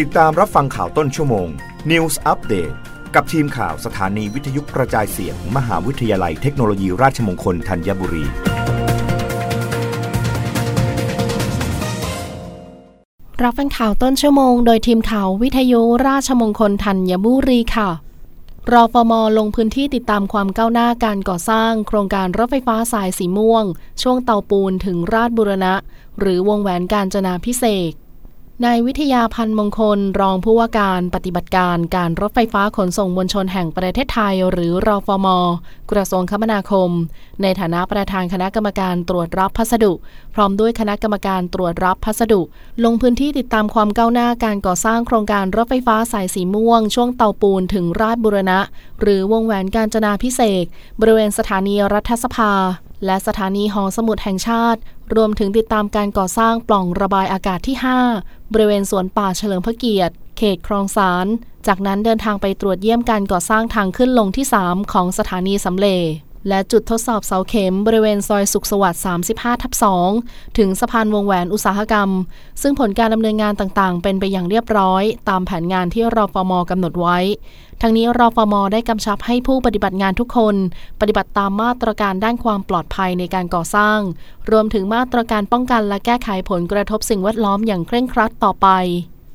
ติดตามรับฟังข่าวต้นชั่วโมง News Update กับทีมข่าวสถานีวิทยุกระจายเสียงมมหาวิทยาลัยเทคโนโลยีราชมงคลธัญบุรี รับฟังข่าวต้นชั่วโมง โดยทีมข่าววิทยุราชมงคลธัญบุรีค่ะรอฟมลงพื้นที่ติดตามความก้าวหน้าการก่อสร้าง โครงการรถไฟฟ้าสายสีม่วง ช่วงเตาปูนถึงราชบุรณะ หรือวงแหวนการจนาพิเศษ นายวิทยาพันธ์มงคล รองผู้ว่าการปฏิบัติการการรถไฟฟ้าขนส่งมวลชนแห่งประเทศไทย หรือรอฟม กระทรวงคมนาคม ในฐานะประธานคณะกรรมการตรวจรับพัสดุ พร้อมด้วยคณะกรรมการตรวจรับพัสดุ ลงพื้นที่ติดตามความก้าวหน้าการก่อสร้างโครงการรถไฟฟ้าสายสีม่วง ช่วงเตาปูนถึงราชบุรณะ หรือวงแหวนการจนาพิเศษบริเวณสถานีรัฐสภา และสถานีหอสมุดแห่งชาติ รวมถึงติดตามการก่อสร้างปล่องระบายอากาศที่ 5 บริเวณสวนป่าเฉลิมพระเกียรติ เขตคลองสาร จากนั้นเดินทางไปตรวจเยี่ยมการก่อสร้างทางขึ้นลงที่ 3 ของสถานีสำเร็จ และจุดทดสอบเสาเข็มบริเวณซอยสุขสวัสดิ์35 ทับ 2 ถึงสะพานวงแหวนอุตสาหกรรม ซึ่งผลการดำเนินงานต่างๆ เป็นไปอย่างเรียบร้อย ตามแผนงานที่รอฟมกำหนดไว้ ทั้งนี้รอฟมได้กำชับให้ผู้ปฏิบัติงานทุกคน ปฏิบัติตามมาตรการด้านความปลอดภัยในการก่อสร้าง รวมถึงมาตรการป้องกันและแก้ไขผลกระทบสิ่งแวดล้อมอย่างเคร่งครัดต่อไป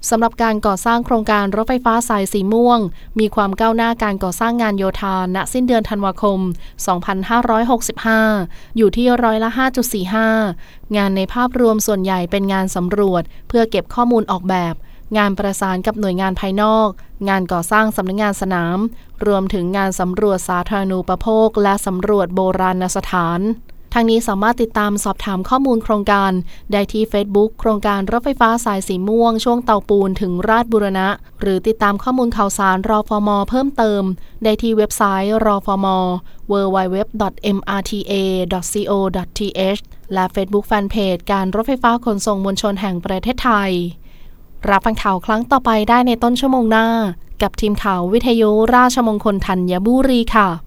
สำหรับการก่อสร้างโครงการรถไฟฟ้าสายสีม่วง มีความก้าวหน้าการก่อสร้างงานโยธาณสิ้นเดือนธันวาคม 2565 อยู่ที่ร้อยละ 5.45 งานในภาพรวมส่วนใหญ่เป็นงานสำรวจ เพื่อเก็บข้อมูลออกแบบ งานประสานกับหน่วยงานภายนอก งานก่อสร้างสำนักงงานสนาม รวมถึงงานสำรวจสาธารณูปโภค และสำรวจโบราณสถาน ทางนี้สามารถติดตามสอบถามข้อมูลโครงการ ได้ที่ Facebook โครงการรถไฟฟ้าสายสีม่วง ช่วงเตาปูนถึงราชบุรณะ หรือติดตามข้อมูลข่าวสารรอฟมอเพิ่มเติม ได้ที่เว็บไซต์รอฟมอ www.mrta.co.th และ Facebook Fanpage การรถไฟฟ้าขนส่งมวลชนแห่งประเทศไทย รับฟังข่าวครั้งต่อไปได้ในต้นชั่วโมงหน้า กับทีมข่าววิทยุราชมงคลธัญบุรีค่ะ